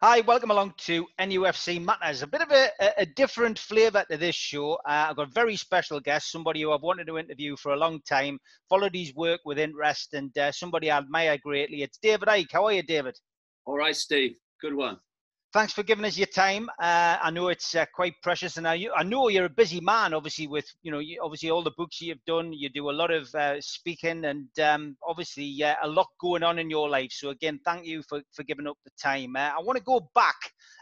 Hi, welcome along to NUFC Matters. A bit of a, a different flavour to this show. Uh, I've got a very special guest, somebody who I've wanted to interview for a long time, followed his work with interest, and uh, somebody I admire greatly. It's David Icke. How are you, David? All right, Steve. Good one thanks for giving us your time. Uh, I know it's uh, quite precious, and I, I know you're a busy man. Obviously, with you know, you, obviously all the books you've done, you do a lot of uh, speaking, and um, obviously a lot going on in your life. So again, thank you for for giving up the time. Uh, I want to go back,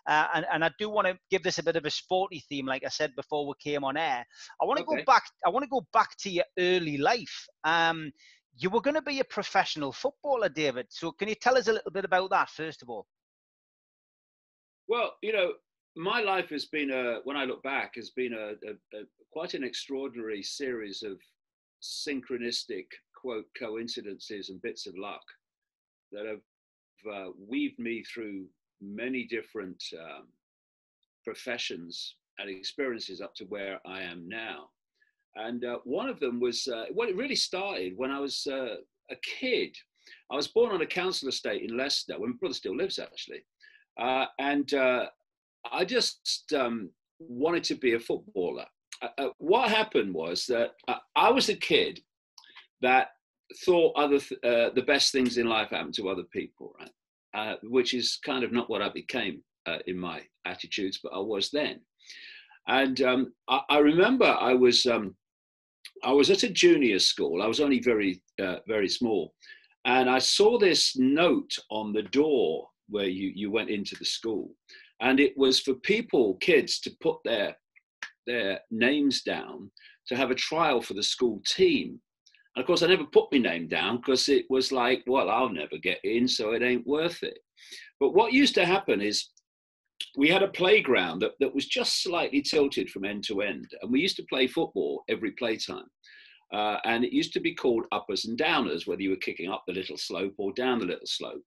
uh, and and I do want to give this a bit of a sporty theme, like I said before we came on air. I want to okay. go back. I want to go back to your early life. Um, you were going to be a professional footballer, David. So can you tell us a little bit about that first of all? Well, you know, my life has been a, when I look back, has been a, a, a quite an extraordinary series of synchronistic quote coincidences and bits of luck that have uh, weaved me through many different um, professions and experiences up to where I am now. And uh, one of them was, uh, well, it really started when I was uh, a kid. I was born on a council estate in Leicester, where my brother still lives actually. Uh, and uh, I just um, wanted to be a footballer. Uh, uh what happened was that uh, I was a kid that thought other th- uh, the best things in life happened to other people, right? which is kind of not what I became in my attitudes, but I was then. And um, I, I, remember I was um, I was at a junior school. I was only very very small, and I saw this note on the door where you, you went into the school. And it was for people, kids, to put their, their names down to have a trial for the school team. And of course, I never put my name down because it was like, well, I'll never get in, so it ain't worth it. But what used to happen is we had a playground that, that was just slightly tilted from end to end. And we used to play football every playtime. Uh, and it used to be called uppers and downers, whether you were kicking up the little slope or down the little slope.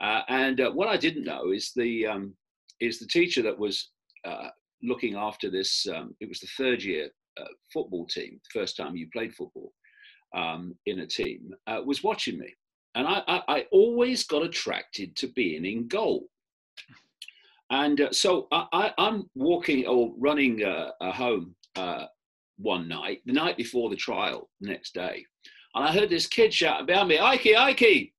Uh, and uh, what I didn't know is the um, is the teacher that was uh, looking after this. Um, it was the third year uh, football team, first time you played football um, in a team, uh, was watching me, and I, I, I, always got attracted to being in goal. And uh, so I, am walking or running home one night, the night before the trial, next day, and I heard this kid shout about me, Icke, Icke,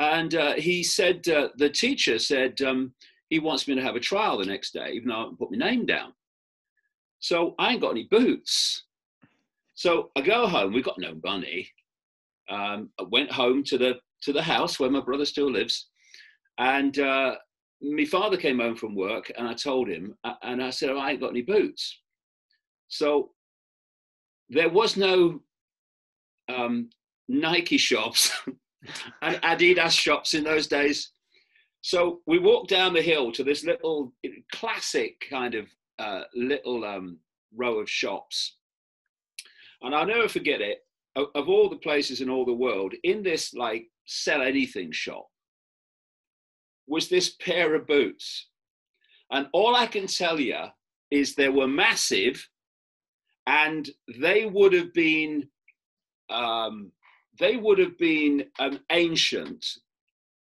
and uh, he said, uh, the teacher said, um, he wants me to have a trial the next day, even though I haven't put my name down. So I ain't got any boots. So I go home. We've got no money. Um, I went home to the to the house where my brother still lives, and uh, my father came home from work, and I told him, and I said, oh, I ain't got any boots. So there was no um, Nike shops and Adidas shops in those days. So we walked down the hill to this little classic kind of uh, little um, row of shops. And I'll never forget it. Of, all the places in all the world, in this like sell anything shop was this pair of boots. And all I can tell you is they were massive and they would have been um, they would have been um, ancient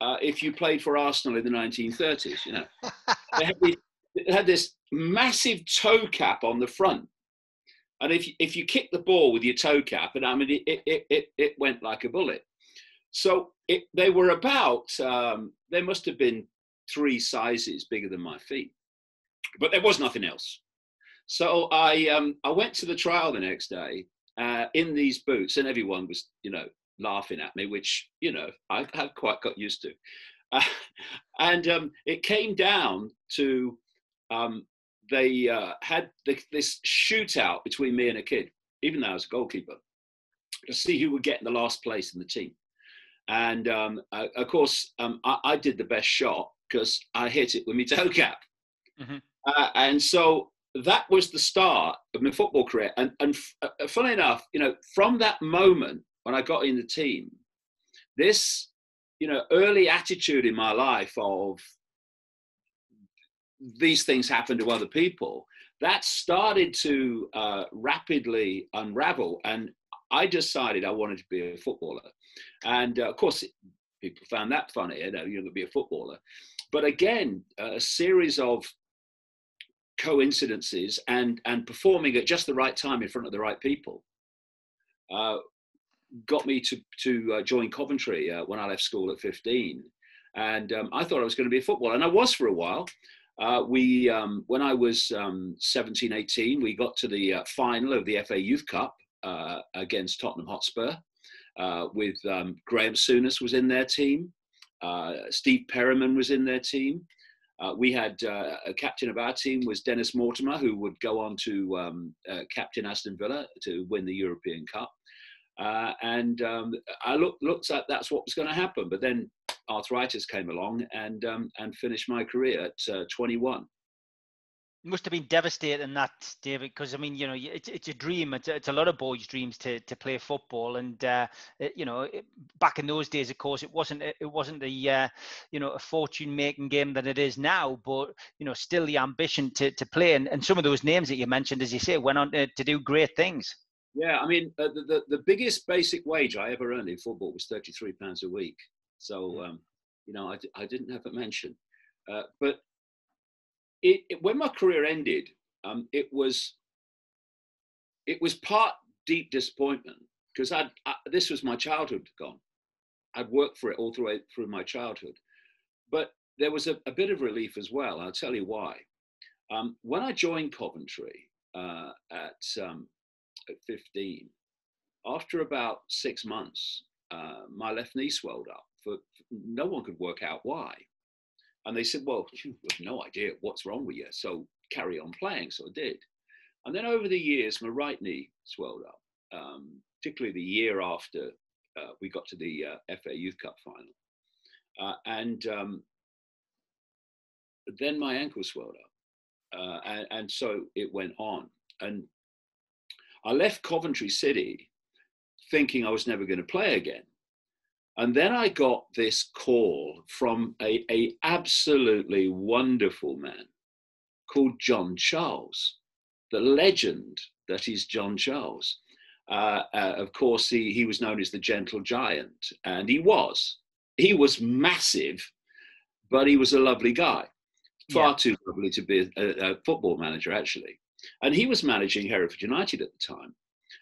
uh, if you played for Arsenal in the 1930s. You know, they, had this, they had this massive toe cap on the front, and if you, if you kick the ball with your toe cap, and I mean it it it, it went like a bullet. So it, they were about um, they must have been three sizes bigger than my feet, but there was nothing else. So I um, I went to the trial the next day, uh, in these boots, and everyone was, you know, laughing at me, which you know I had quite got used to. Uh, and um, it came down to um, they uh, had the, this shootout between me and a kid, even though I was a goalkeeper, to see who would get in the last place in the team. And um, uh, of course, um, I, I, did the best shot because I hit it with my toe cap. Mm-hmm. Uh, and so that was the start of my football career. And, and uh, uh, funny enough, you know, from that moment when I got in the team, this, you know, early attitude in my life of these things happen to other people, that started to uh, rapidly unravel. And I decided I wanted to be a footballer. And uh, of course, people found that funny. You know, you're going to be a footballer. But again, a series of coincidences and and performing at just the right time in front of the right people uh, got me to to uh, join Coventry uh, when I left school at 15. And um, I thought I was going to be a footballer, and I was for a while. Uh, we, um, when I was um, 17, 18, we got to the uh, final of the FA Youth Cup uh, against Tottenham Hotspur. with um, Graham Souness was in their team, Steve Perryman was in their team. Uh, we had uh, a captain of our team was Dennis Mortimer, who would go on to um, uh, captain Aston Villa to win the European Cup. Uh, and um, I look, looked at that's what was going to happen, but then arthritis came along and um, and finished my career at uh, 21 must have been devastating that david because i mean you know it's, it's a dream. It's, it's a lot of boys dreams to, to play football. And uh, it, you know it, back in those days of course it wasn't it wasn't the uh, you know a fortune making game that it is now. But you know still the ambition to, to play. And, and some of those names that you mentioned as you say went on to, to do great things. Yeah i mean uh, the, the, the biggest basic wage i ever earned in football was 33 pounds a week. So um, you know I, I didn't have a mention uh, but it, it, when my career ended, um, it was it was part deep disappointment because I, this was my childhood gone. I'd worked for it all through through my childhood, but there was a, a bit of relief as well. I'll tell you why. Um, when I joined Coventry uh, at um, at 15, after about six months, uh, my left knee swelled up. For, no one could work out why. And they said, well, you have no idea what's wrong with you. So carry on playing. So I did. And then over the years, my right knee swelled up, um, particularly the year after uh, we got to the uh, FA Youth Cup final. Uh, and um, then my ankle swelled up. Uh, and, and so it went on. And I left Coventry City thinking I was never going to play again. And then I got this call from a, a absolutely wonderful man called John Charles, the legend that is John Charles. Uh, uh, of course, he, he was known as the Gentle Giant, and he was. He was massive, but he was a lovely guy. Far yeah. too lovely to be a, a football manager, actually. And he was managing Hereford United at the time.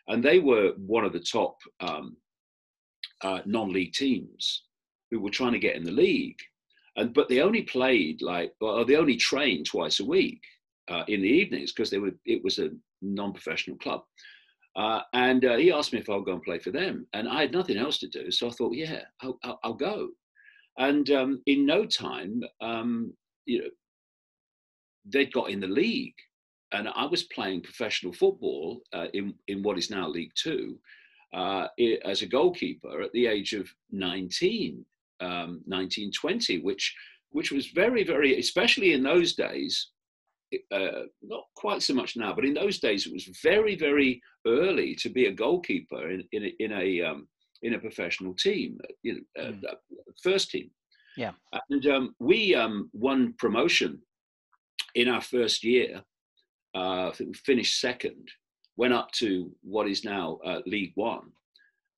And they were one of the top um, uh, non-league teams who were trying to get in the league, and but they only played like, or they only trained twice a week uh, in the evenings because they were it was a non-professional club. Uh, and uh, he asked me if I'll go and play for them, and I had nothing else to do, so I thought, yeah, I'll, I'll, I'll go. And um, in no time, um, you know, they'd got in the league, and I was playing professional football uh, in in what is now League Two, uh, as a goalkeeper at the age of 19, um, 19, 20, which, which was very, very, especially in those days, uh, not quite so much now, but in those days it was very, very early to be a goalkeeper in, in a, in a, um, in a professional team, uh, you know, uh, mm. first team. Yeah. And um, we um, won promotion in our first year. Uh, I think we finished second went up to what is now uh, League One.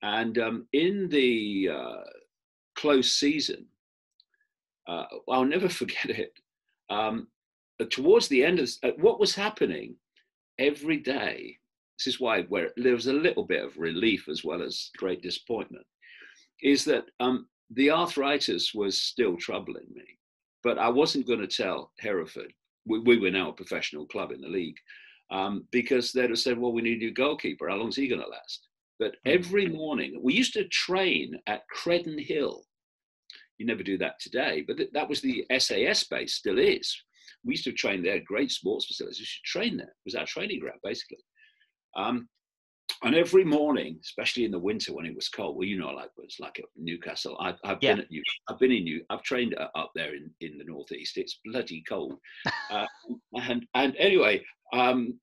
And um, in the uh, close season, uh, I'll never forget it. Um, towards the end of uh, what was happening every day, this is why where there was a little bit of relief as well as great disappointment, is that um, the arthritis was still troubling me. But I wasn't going to tell Hereford. We, we were now a professional club in the league um, because they'd have said, well, we need a new goalkeeper. How long is he going to last? But hmm. every morning, we used to train at Credenhill. You never do that today, but th- that was the SAS base, still is. We used to train there, great sports facilities. We should train there. It was our training ground, basically. Um, and every morning, especially in the winter when it was cold, well, you know, like it's like at Newcastle. I've, I've yeah. been at New, I've been in New, I've trained up there in, in the northeast. It's bloody cold. uh, and and anyway, um,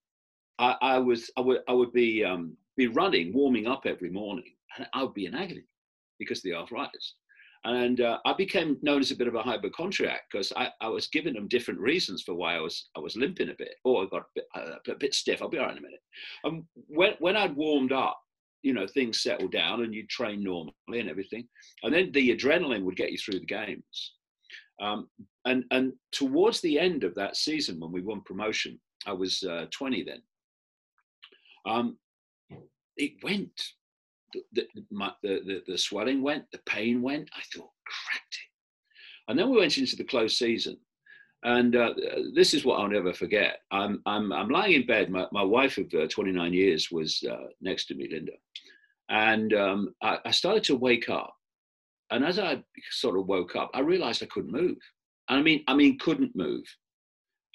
I, I, was I would I would be um, be running, warming up every morning, and I would be in agony because of the arthritis. And uh, I became known as a bit of a hypochondriac because I, I, was giving them different reasons for why I was I was limping a bit. or I got a bit, uh, a bit stiff. I'll be all right in a minute. And when when I'd warmed up, you know things settled down and you train normally and everything, and then the adrenaline would get you through the games. Um, and and towards the end of that season when we won promotion, I was uh, 20 then. Um, it went. The, the, my, the, the, the swelling went, the pain went. I thought, cracked it. And then we went into the close season. And uh, this is what I'll never forget. I'm, I'm, I'm lying in bed. My, my wife of uh, 29 years was uh, next to me, Linda. And um, I, I started to wake up. And as I sort of woke up, I realized I couldn't move. And I mean, I mean, couldn't move.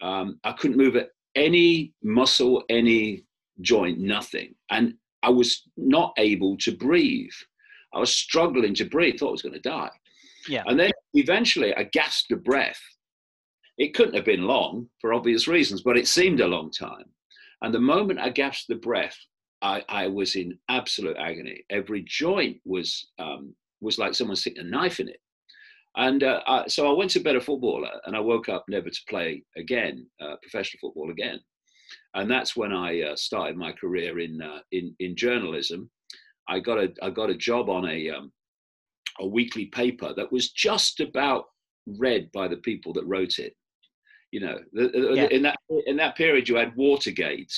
Um, I couldn't move at any muscle, any joint, nothing. And I was not able to breathe. I was struggling to breathe, thought I was going to die. Yeah. And then eventually I gasped a breath. It couldn't have been long for obvious reasons, but it seemed a long time. And the moment I gasped the breath, I, I was in absolute agony. Every joint was um, was like someone sticking a knife in it. And uh, I, so I went to bed a footballer, and I woke up never to play again, uh, professional football again. And that's when I uh, started my career in uh, in in journalism. I got a I got a job on a um, a weekly paper that was just about read by the people that wrote it. You know, yeah. in that in that period, you had Watergate,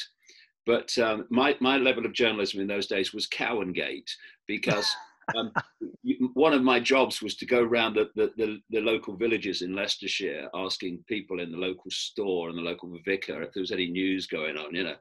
but um, my my level of journalism in those days was Cowangate because um, one of my jobs was to go around the, the, the, the, local villages in Leicestershire, asking people in the local store and the local vicar if there was any news going on, you know.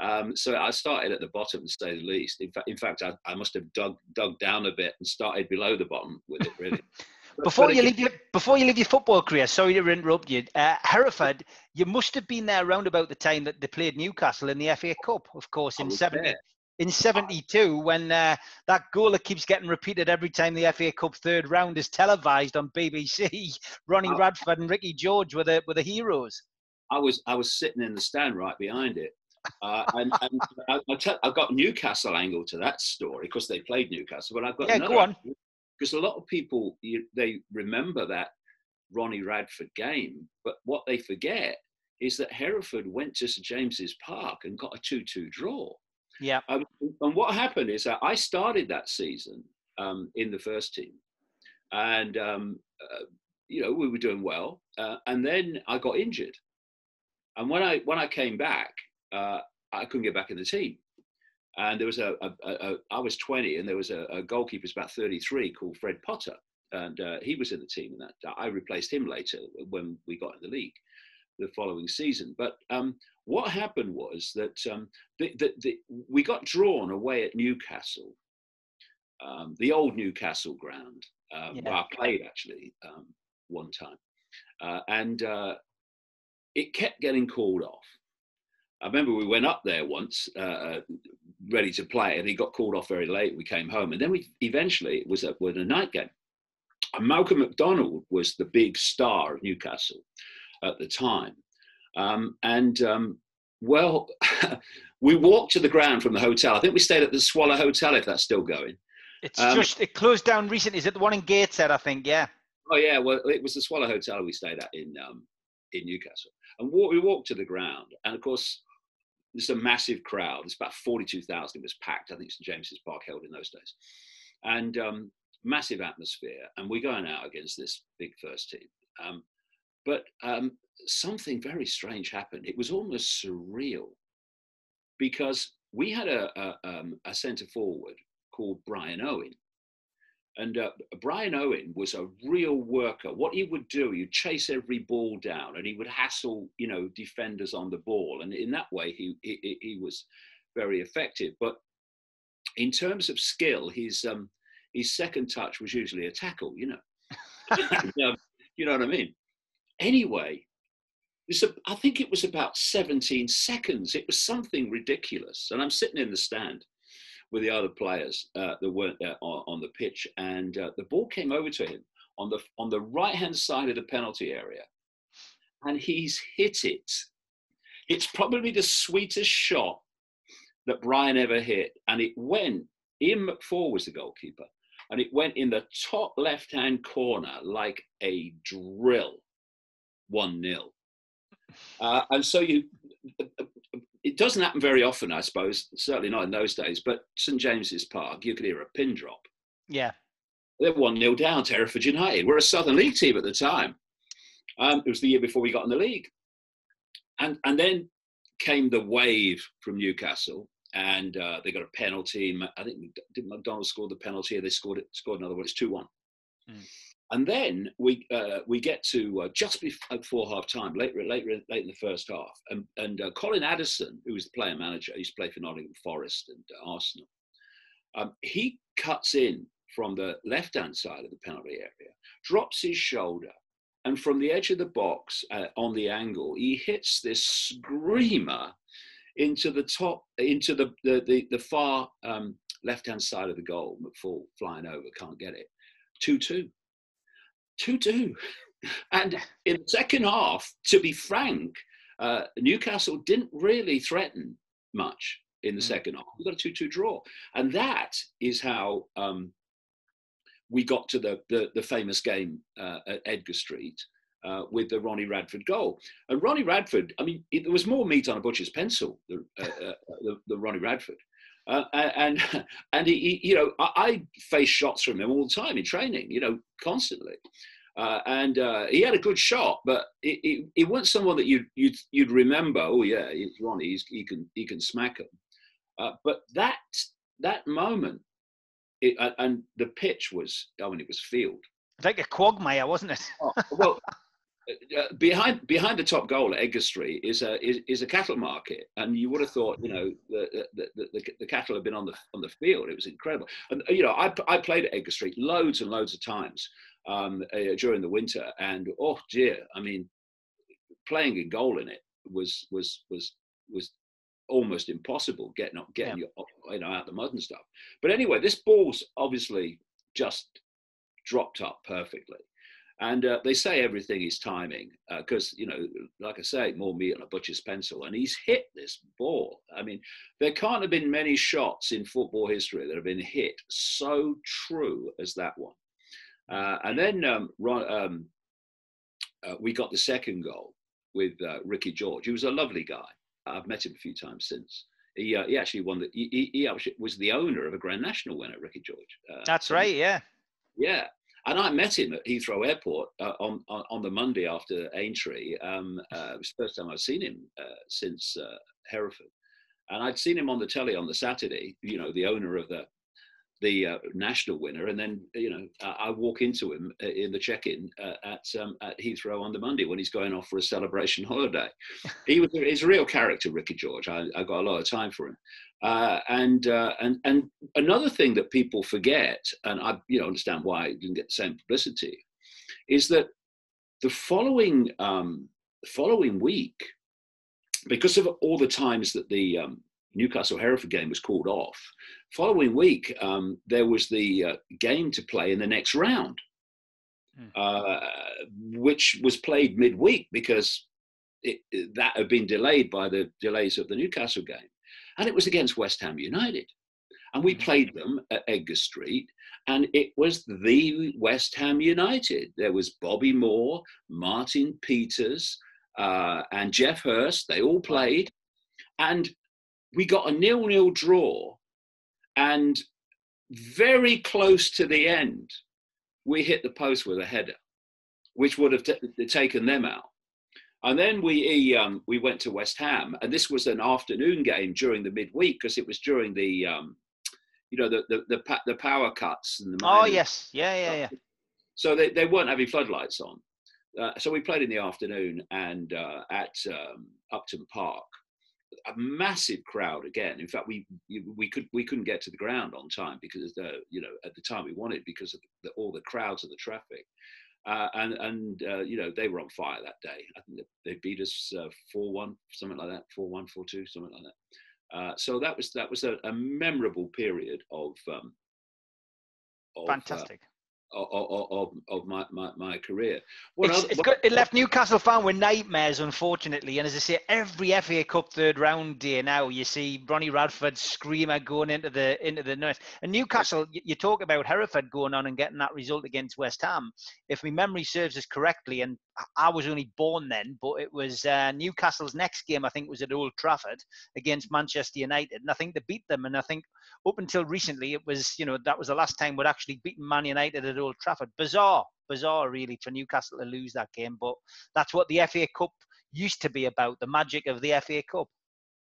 Um, so I started at the bottom, to say the least. In fact, in fact, I, I must have dug dug down a bit and started below the bottom with it, really. before you leave your before you leave your football career, sorry to interrupt you. Uh, Hereford, you must have been there around about the time that they played Newcastle in the FA Cup, of course, in seventy in 72 when uh, that goal that keeps getting repeated every time the FA Cup third round is televised on BBC. Ronnie oh. Radford and Ricky George were the were the heroes. I was I was sitting in the stand right behind it. Uh, and, and I, I tell, I've got Newcastle angle to that story because they played Newcastle, but I've got yeah, go on. because a lot of people you, they remember that Ronnie Radford game, but what they forget is that Hereford went to St James's Park and got a two-two draw. Yeah. Um, and what happened is that I started that season um, in the first team, and um, uh, you know we were doing well, uh, and then I got injured, and when I when I came back, uh, I couldn't get back in the team. And there was a, a, a, a I was 20, and there was a, a goalkeeper, about 33, called Fred Potter, and uh, he was in the team. And that I replaced him later when we got in the league the following season. But um, what happened was that um, the, the, the, we got drawn away at Newcastle, um, the old Newcastle ground, um, yeah. where I played actually um, one time. Uh, and uh, it kept getting called off. I remember we went up there once, uh, uh, ready to play, and he got called off very late. We came home, and then we eventually it was a, was a night game. And Malcolm McDonald was the big star of Newcastle at the time, um, and um, well, we walked to the ground from the hotel. I think we stayed at the Swallow Hotel, if that's still going. It's um, just it closed down recently. Is it the one in Gateshead? I think, yeah. Oh yeah, well, it was the Swallow Hotel we stayed at in um, in Newcastle, and we walked to the ground, and of course, there's a massive crowd. It's about forty-two thousand. It was packed. I think St James's Park held in those days, and um, massive atmosphere. And we're going out against this big first team. Um, but um, something very strange happened. It was almost surreal because we had a, a, um, a centre forward called Brian Owen. And uh, Brian Owen was a real worker. What he would do, he'd chase every ball down and he would hassle, you know, defenders on the ball. And in that way, he, he, he was very effective. But in terms of skill, his, um, his second touch was usually a tackle, you know. you know what I mean? Anyway, I think it was about 17 seconds. It was something ridiculous. And I'm sitting in the stand with the other players uh, that weren't there on, on the pitch, and uh, the ball came over to him on the on the right hand side of the penalty area, and he's hit it. It's probably the sweetest shot that Brian ever hit, and it went. Ian McFaul was the goalkeeper, and it went in the top left hand corner like a drill. One 0 uh, and so you, it doesn't happen very often, I suppose. Certainly not in those days. But St James's Park, you could hear a pin drop. Yeah. They're one 0 down to Hereford United. We're a Southern League team at the time. Um, it was the year before we got in the league, and and then came the wave from Newcastle, and uh, they got a penalty. I think did McDonald score the penalty? They scored it. Scored another one. It's two one. Mm. And then we uh, we get to uh, just before half time, later, later, late in the first half, and, and uh, Colin Addison, who was the player manager, he used to play for Nottingham Forest and uh, Arsenal. Um, he cuts in from the left hand side of the penalty area, drops his shoulder, and from the edge of the box uh, on the angle, he hits this screamer into the top, into the the the, the far um, left hand side of the goal. McFaul flying over, can't get it. Two two. Two two. And in the second half, to be frank, uh, Newcastle didn't really threaten much in the mm. second half. We got a 2 2 draw. And that is how um, we got to the, the, the famous game uh, at Edgar Street. Uh, with the Ronnie Radford goal. And Ronnie Radford, I mean, it, there was more meat on a butcher's pencil, the, uh, uh, the, the, Ronnie Radford. Uh, and and he, he, you know, I, I face shots from him all the time in training, you know, constantly. Uh, and uh, he had a good shot, but it, it, it, wasn't someone that you'd, you'd, you'd remember. Oh yeah, it's Ronnie. He's, he can he can smack him. Uh, but that that moment, it, and the pitch was. I mean, it was field. Like a quagmire, wasn't it? oh, well, uh, uh, behind behind the top goal at Edgar Street is a is, is, a cattle market, and you would have thought, you know, the, the, the, the, cattle had been on the on the field. It was incredible, and you know, I I played at Edgar Street loads and loads of times, um, uh, during the winter. And oh dear, I mean, playing a goal in it was was was was almost impossible getting up, getting yeah. you, you know out the mud and stuff. But anyway, this ball's obviously just dropped up perfectly. And uh, they say everything is timing because, uh, you know, like I say, more meat on a butcher's pencil. And he's hit this ball. I mean, there can't have been many shots in football history that have been hit so true as that one. Uh, and then um, um, uh, we got the second goal with uh, Ricky George. He was a lovely guy. I've met him a few times since. He, uh, he actually won the. He, he, actually was the owner of a Grand National winner, Ricky George. Uh, That's right. Yeah. Yeah. And I met him at Heathrow Airport uh, on, on, on the Monday after Aintree. Um, it was the first time I've seen him since Hereford, and I'd seen him on the telly on the Saturday. You know, the owner of the the uh, national winner, and then you know I, I walk into him uh, in the check-in uh, at um, at Heathrow on the Monday when he's going off for a celebration holiday. he was he's a real character, Ricky George. I, I got a lot of time for him. Uh, and uh, and and another thing that people forget, and I you know understand why it didn't get the same publicity, is that the following um, following week, because of all the times that the um, Newcastle Hereford game was called off. Following week, um, there was the uh, game to play in the next round, hmm. uh, which was played midweek because it, that had been delayed by the delays of the Newcastle game. And it was against West Ham United. And we hmm. played them at Edgar Street, and it was the West Ham United. There was Bobby Moore, Martin Peters, uh, and Geoff Hurst. They all played. And we got a nil-nil draw, and very close to the end, we hit the post with a header, which would have t- taken them out. And then we um, we went to West Ham, and this was an afternoon game during the midweek because it was during the um, you know the the the, the power cuts and the oh yes yeah yeah yeah. So they, they weren't having floodlights on, uh, so we played in the afternoon and uh, at um, Upton Park, a massive crowd again. In fact, we we could we couldn't get to the ground on time because the you know at the time we wanted because of the, all the crowds and the traffic. Uh, and and uh, you know they were on fire that day. I think they beat us uh, four uh, one, something like that, four one, four two, something like that. Uh, so that was that was a, a memorable period of, um, of uh, fantastic of, of, of my, my, my, career. Well, it's, it's got, it left Newcastle fan with nightmares, unfortunately. And as I say, every FA Cup third round day now, you see Ronnie Radford screamer going into the into the nurse. And Newcastle, you talk about Hereford going on and getting that result against West Ham. If my memory serves us correctly, and I was only born then, but it was uh, Newcastle's next game. I think was at Old Trafford against Manchester United, and I think they beat them. And I think up until recently, it was you know that was the last time we'd actually beaten Man United at Old Trafford. Bizarre, bizarre, really, for Newcastle to lose that game. But that's what the FA Cup used to be about the magic of the FA Cup.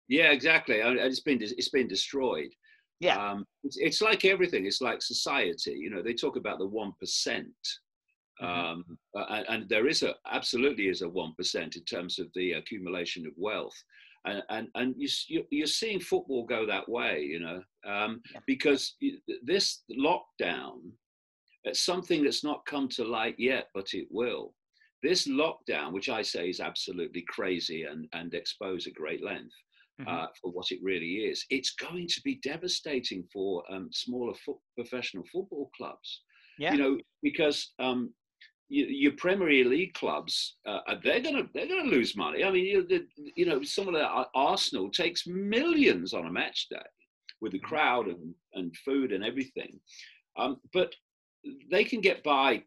Yeah, exactly. It's been it's been destroyed. Yeah, um, it's, it's, like everything. It's like society. You know, they talk about the one percent, mm-hmm. Um, and, and, there is a absolutely is a one percent in terms of the accumulation of wealth, and and, and you, you're seeing football go that way. You know, um, yeah. because this lockdown, it's something that's not come to light yet, but it will this lockdown, which I say is absolutely crazy and, and expose at great length mm-hmm. uh, for what it really is, it's going to be devastating for um, smaller professional football clubs. Yeah. You know, because um, you, your Premier League clubs, uh, they're gonna they're gonna lose money. I mean, you, you know, some of the uh, Arsenal takes millions on a match day with the mm-hmm. crowd and, and food and everything, um, but they can get by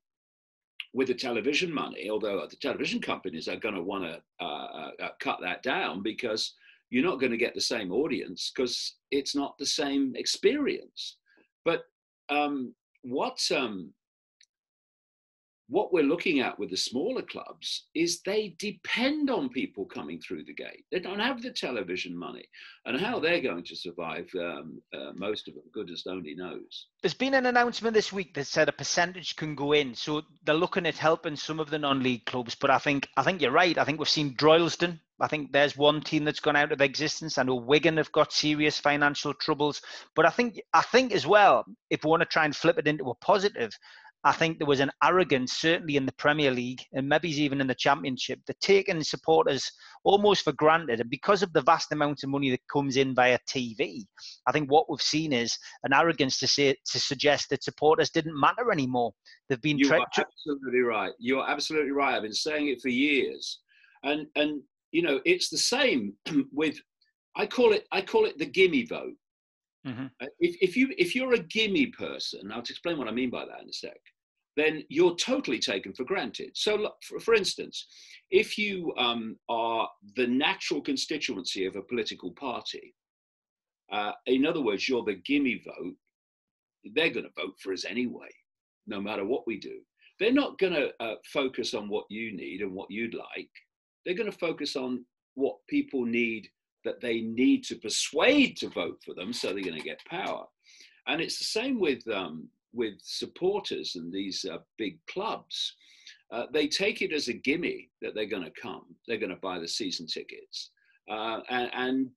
with the television money, although the television companies are going to want to uh, uh, cut that down because you're not going to get the same audience because it's not the same experience. But um, what um, what we're looking at with the smaller clubs is they depend on people coming through the gate. They don't have the television money. And how they're going to survive, um, uh, most of them, goodness only knows. There's been an announcement this week that said a percentage can go in. So they're looking at helping some of the non-league clubs. But I think I think you're right. I think we've seen Droylsden. I think there's one team that's gone out of existence. I know Wigan have got serious financial troubles. But I think I think as well, if we want to try and flip it into a positive, I think there was an arrogance, certainly in the Premier League and maybe even in the Championship, that taking supporters almost for granted. And because of the vast amount of money that comes in via TV, I think what we've seen is an arrogance to say to suggest that supporters didn't matter anymore. They've been. You are absolutely right. You are absolutely right. I've been saying it for years, and and you know it's the same with. I call it. I call it the gimme vote. Mm-hmm. Uh, if, if you if you're a gimme person, I'll explain what I mean by that in a sec then you're totally taken for granted. So, for, instance, if you um, are the natural constituency of a political party, uh, in other words, you're the gimme vote, they're going to vote for us anyway, no matter what we do. They're not going to uh, focus on what you need and what you'd like. They're going to focus on what people need that they need to persuade to vote for them, so they're going to get power. And it's the same with um, with supporters and these uh, big clubs, uh, they take it as a gimme that they're going to come. They're going to buy the season tickets, uh, and, and,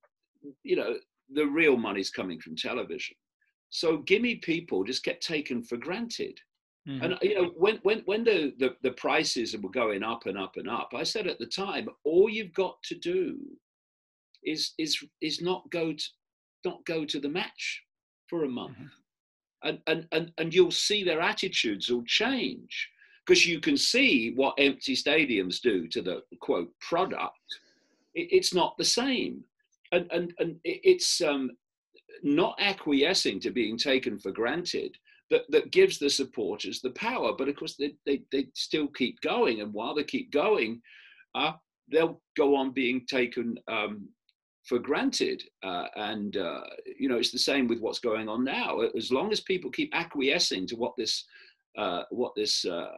you know the real money's coming from television. So gimme people just get taken for granted. Mm-hmm. And you know when when when the, the the prices were going up and up and up, I said at the time, all you've got to do is is is not go to not go to the match for a month. Mm-hmm and, and, and, and you'll see their attitudes will change because you can see what empty stadiums do to the quote product. It, it's not the same. And, and, and it's um, not acquiescing to being taken for granted that, that gives the supporters the power. But of course, they, they, they still keep going. And while they keep going, uh, they'll go on being taken um, for granted. Uh, and, uh, you know, it's the same with what's going on now. As long as people keep acquiescing to what this, uh, what this uh,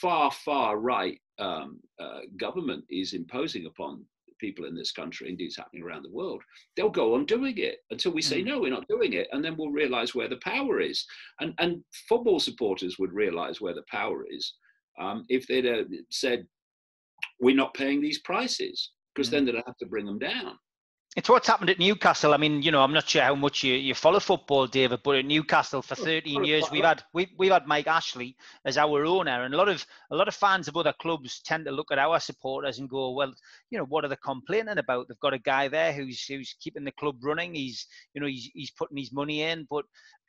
far, far right um, uh, government is imposing upon people in this country, indeed it's happening around the world, they'll go on doing it until we say, mm. no, we're not doing it. And then we'll realize where the power is. And, and football supporters would realize where the power is um, if they'd uh, said, we're not paying these prices because then mm. they'd have to bring them down. It's what's happened at Newcastle. I mean, you know, I'm not sure how much you, you follow football, David, but at Newcastle for 13 years, we've had we, we've had Mike Ashley as our owner, and a lot of a lot of fans of other clubs tend to look at our supporters and go, well, you know, what are they complaining about? They've got a guy there who's who's keeping the club running. He's you know he's he's putting his money in, but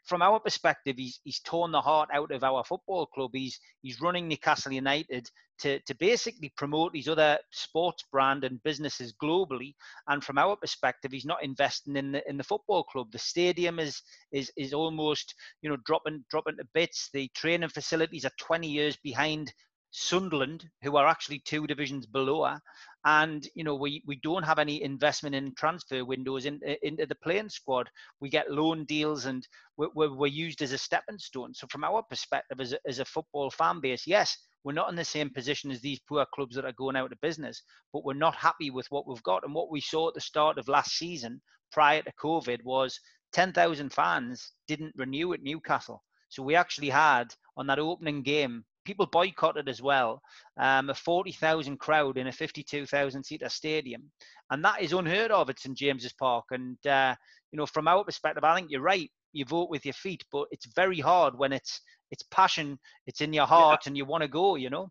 from our perspective, he's he's torn the heart out of our football club. He's he's running Newcastle United to to basically promote his other sports brand and businesses globally. And from our perspective, he's not investing in the in the football club. The stadium is is is almost you know dropping dropping to bits. The training facilities are 20 years behind Sunderland, who are actually two divisions below and you know we we don't have any investment in transfer windows in, into the playing squad. We get loan deals, and we're, we're used as a stepping stone. So from our perspective as a, as a football fan base, yes, we're not in the same position as these poor clubs that are going out of business, but we're not happy with what we've got. And what we saw at the start of last season, prior to COVID, was 10,000 fans didn't renew at Newcastle. So we actually had on that opening game people boycotted as well. Um, a 40,000 crowd in a 52,000 seater stadium, and that is unheard of at St James's Park. And uh, you know, from our perspective, I think you're right. You vote with your feet, but it's very hard when it's it's passion, it's in your heart, yeah. and you want to go. You know.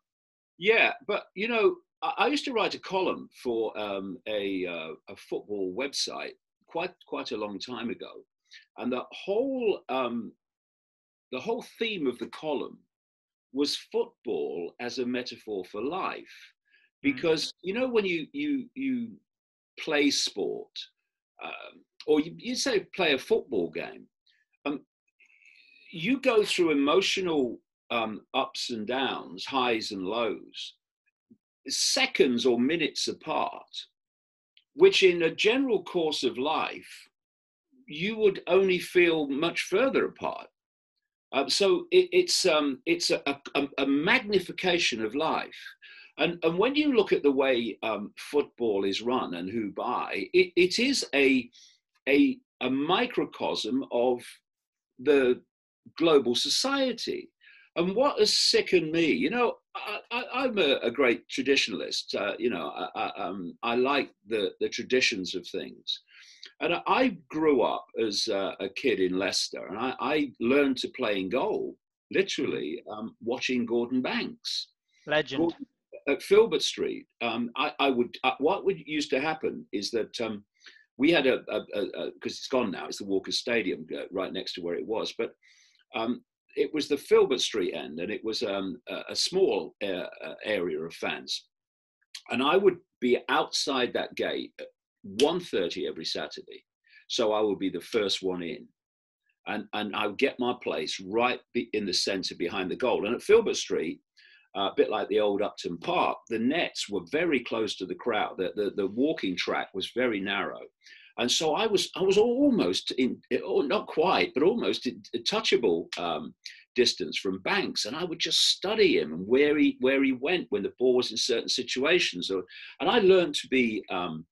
Yeah, but you know, I used to write a column for um, a uh, a football website quite quite a long time ago, and the whole um, the whole theme of the column was football as a metaphor for life mm. because you know when you you you play sport um, or you, you, say play a football game um, you go through emotional um, ups and downs highs and lows seconds or minutes apart which in a general course of life you would only feel much further apart um, so it, it's um, it's a, a, a, magnification of life. And, and when you look at the way um, football is run and who buy, it, it is a, a, a microcosm of the global society. And what has sickened me, you know, I, am a, a, great traditionalist. Uh, you know, I, I, um, I like the, the traditions of things. And I grew up as a, a kid in Leicester, and I, I, learned to play in goal literally um, watching Gordon Banks. Legend. Gordon, at Filbert Street, um, I, I, would. Uh, what would used to happen is that um, we had a because it's gone now. It's the Walker Stadium uh, right next to where it was, but um, it was the Filbert Street end, and it was um, a, a, small uh, uh area of fans. And I would be outside that gate 1.30 every Saturday. So I would be the first one in. And, and I would get my place right in the centre behind the goal. And at Filbert Street, uh, a bit like the old Upton Park, the nets were very close to the crowd. The, the, the walking track was very narrow. And so I was, I was almost in, oh, not quite, but almost in, touchable um, distance from Banks, and I would just study him and where he where he went when the ball was in certain situations. And I learned to be um,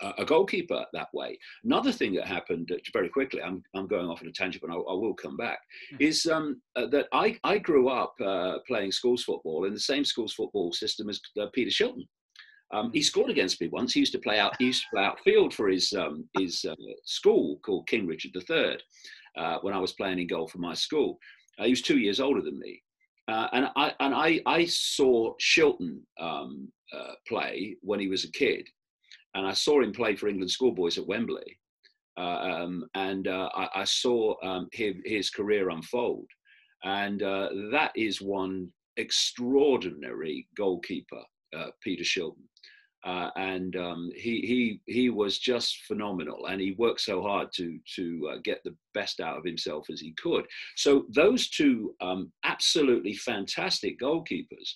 a goalkeeper that way. Another thing that happened uh, very quickly, I'm, I'm going off on a tangent, but I, I will come back, mm-hmm. is um, uh, that I, I grew up uh, playing schools football in the same schools football system as uh, Peter Shilton. Um, he hmm. scored against me once. He used to play out. He used to play outfield for his um, his uh, school called King Richard III uh, when I was playing in goal for my school. he was two years older than me, and I and I I saw Shilton um, play when he was a kid, and I saw him play for England schoolboys at Wembley. Uh, um, and uh, I, I, saw um, his, his, career unfold. And uh, that is one extraordinary goalkeeper, Peter Shilton. Uh, and um, he, he, he was just phenomenal. And he worked so hard to, to uh, get the best out of himself as he could. So, those two um, absolutely fantastic goalkeepers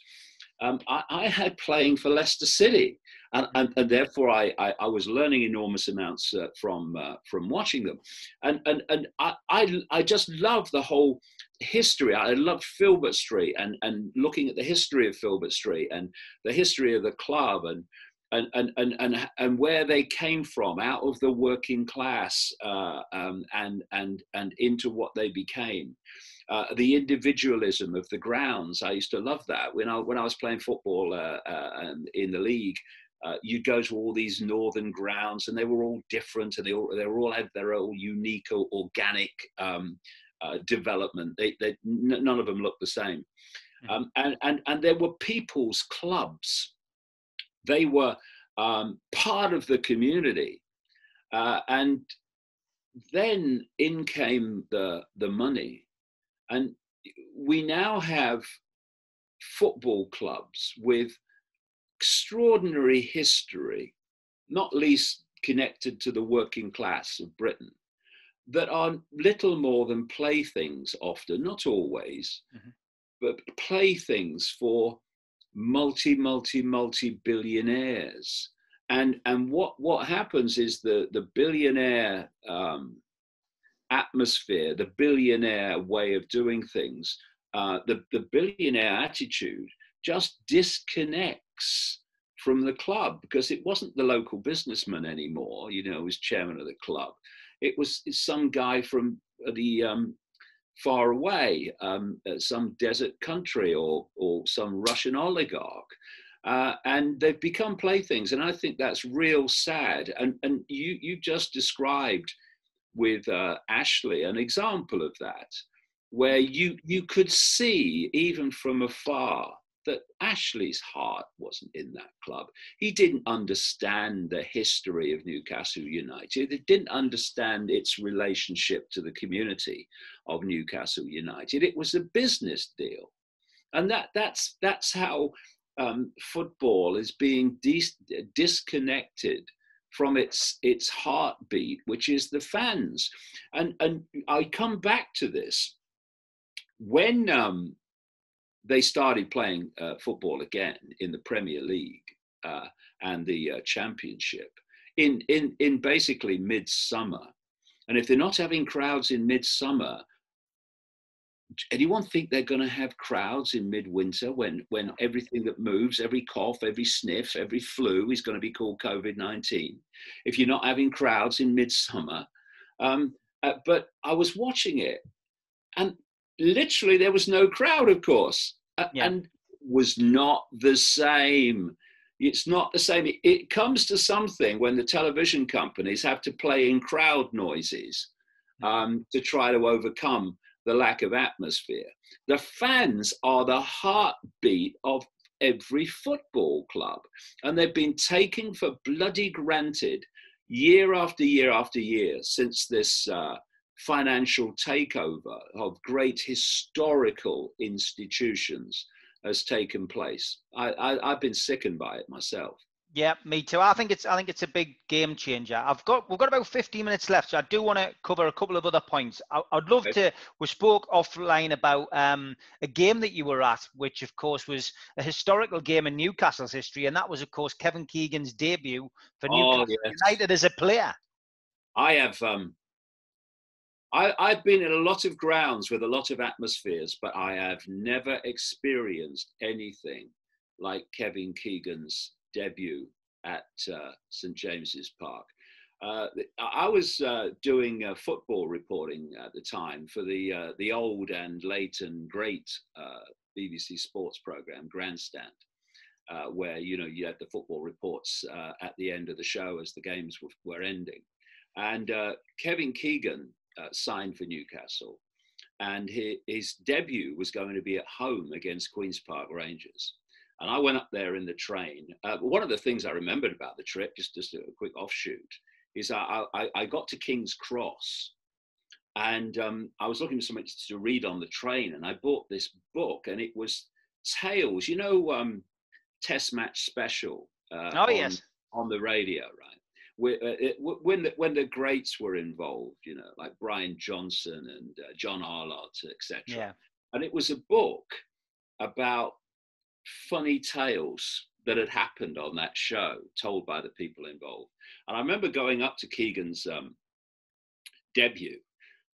um, I, I, had playing for Leicester City, and, and, and therefore I, I, I, was learning enormous amounts uh, from uh, from watching them, and and and I, I, I just love the whole history. I love Filbert Street and and looking at the history of Filbert Street and the history of the club and. And, and, and, and, and where they came from out of the working class uh, um, and, and, and into what they became. Uh, the individualism of the grounds. I used to love that when I when I was playing football uh, uh, in the league. Uh, you'd go to all these northern grounds, and they were all different, and they all they were all had their own unique or organic um, uh, development. They, they none of them looked the same, hmm. um, and and and there were people's clubs. They were um, part of the community, and then in came the the money and we now have football clubs with extraordinary history, not least connected to the working class of Britain, that are little more than playthings often, not always, mm-hmm. playthings for multi, multi, multi billionaires. And, and what, what happens is the, the billionaire um, atmosphere, the billionaire way of doing things, uh, the, the billionaire attitude just disconnects from the club because it wasn't the local businessman anymore, you know, was chairman of the club. It was some guy from the um, far away, um, some desert country or, or some Russian oligarch. Uh, and they've become playthings. And I think that's real sad. And, and you, you just described with uh, Ashley an example of that, where you, you could see, even from afar, that Ashley's heart wasn't in that club. He didn't understand the history of Newcastle United. He didn't understand its relationship to the community of Newcastle United. It was a business deal. And that, that's, that's how um, football is being dis- disconnected from its its heartbeat, which is the fans. And and I come back to this when um, they started playing uh, football again in the Premier League uh, and the uh, Championship in, in, in basically midsummer. And if they're not having crowds in midsummer, anyone think they're going to have crowds in midwinter when, when everything that moves, every cough, every sniff, every flu is going to be called COVID 19? If you're not having crowds in midsummer. Um, uh, but I was watching it and literally there was no crowd, of course, yeah. and was not the same. It's not the same. It comes to something when the television companies have to play in crowd noises um, to try to overcome the lack of atmosphere. The fans are the heartbeat of every football club, and they've been taken for bloody granted year after year after year since this uh, financial takeover of great historical institutions has taken place. I, I, have been sickened by it myself. Yeah, me too. I think it's I think it's a big game changer. I've got we've got about 15 minutes left, so I do want to cover a couple of other points. I, would love okay. to. We spoke offline about um, a game that you were at, which of course was a historical game in Newcastle's history, and that was of course Kevin Keegan's debut for oh, Newcastle yes. United as a player. I have um, I, I've been in a lot of grounds with a lot of atmospheres, but I have never experienced anything like Kevin Keegan's debut at uh, St James's Park. Uh, I was uh, doing uh, football reporting at the time for the uh, the old and late and great uh, BBC sports program Grandstand, where you know you had the football reports at the end of the show as the games were, were ending, and Kevin Keegan signed for Newcastle, and his, his debut was going to be at home against Queens Park Rangers. And I went up there in the train. Uh, one of the things I remembered about the trip, just, just a quick offshoot, is I, I, I got to King's Cross and um, I was looking for something to read on the train, and I bought this book, and it was Tales, you know, um, Test Match Special. Uh, oh on, yes. On the radio, right? Uh, when the, when the greats were involved, you know, like Brian Johnston and uh, John Arlott, etc. Yeah. And it was a book about funny tales that had happened on that show, told by the people involved. And I remember going up to Keegan's um, debut,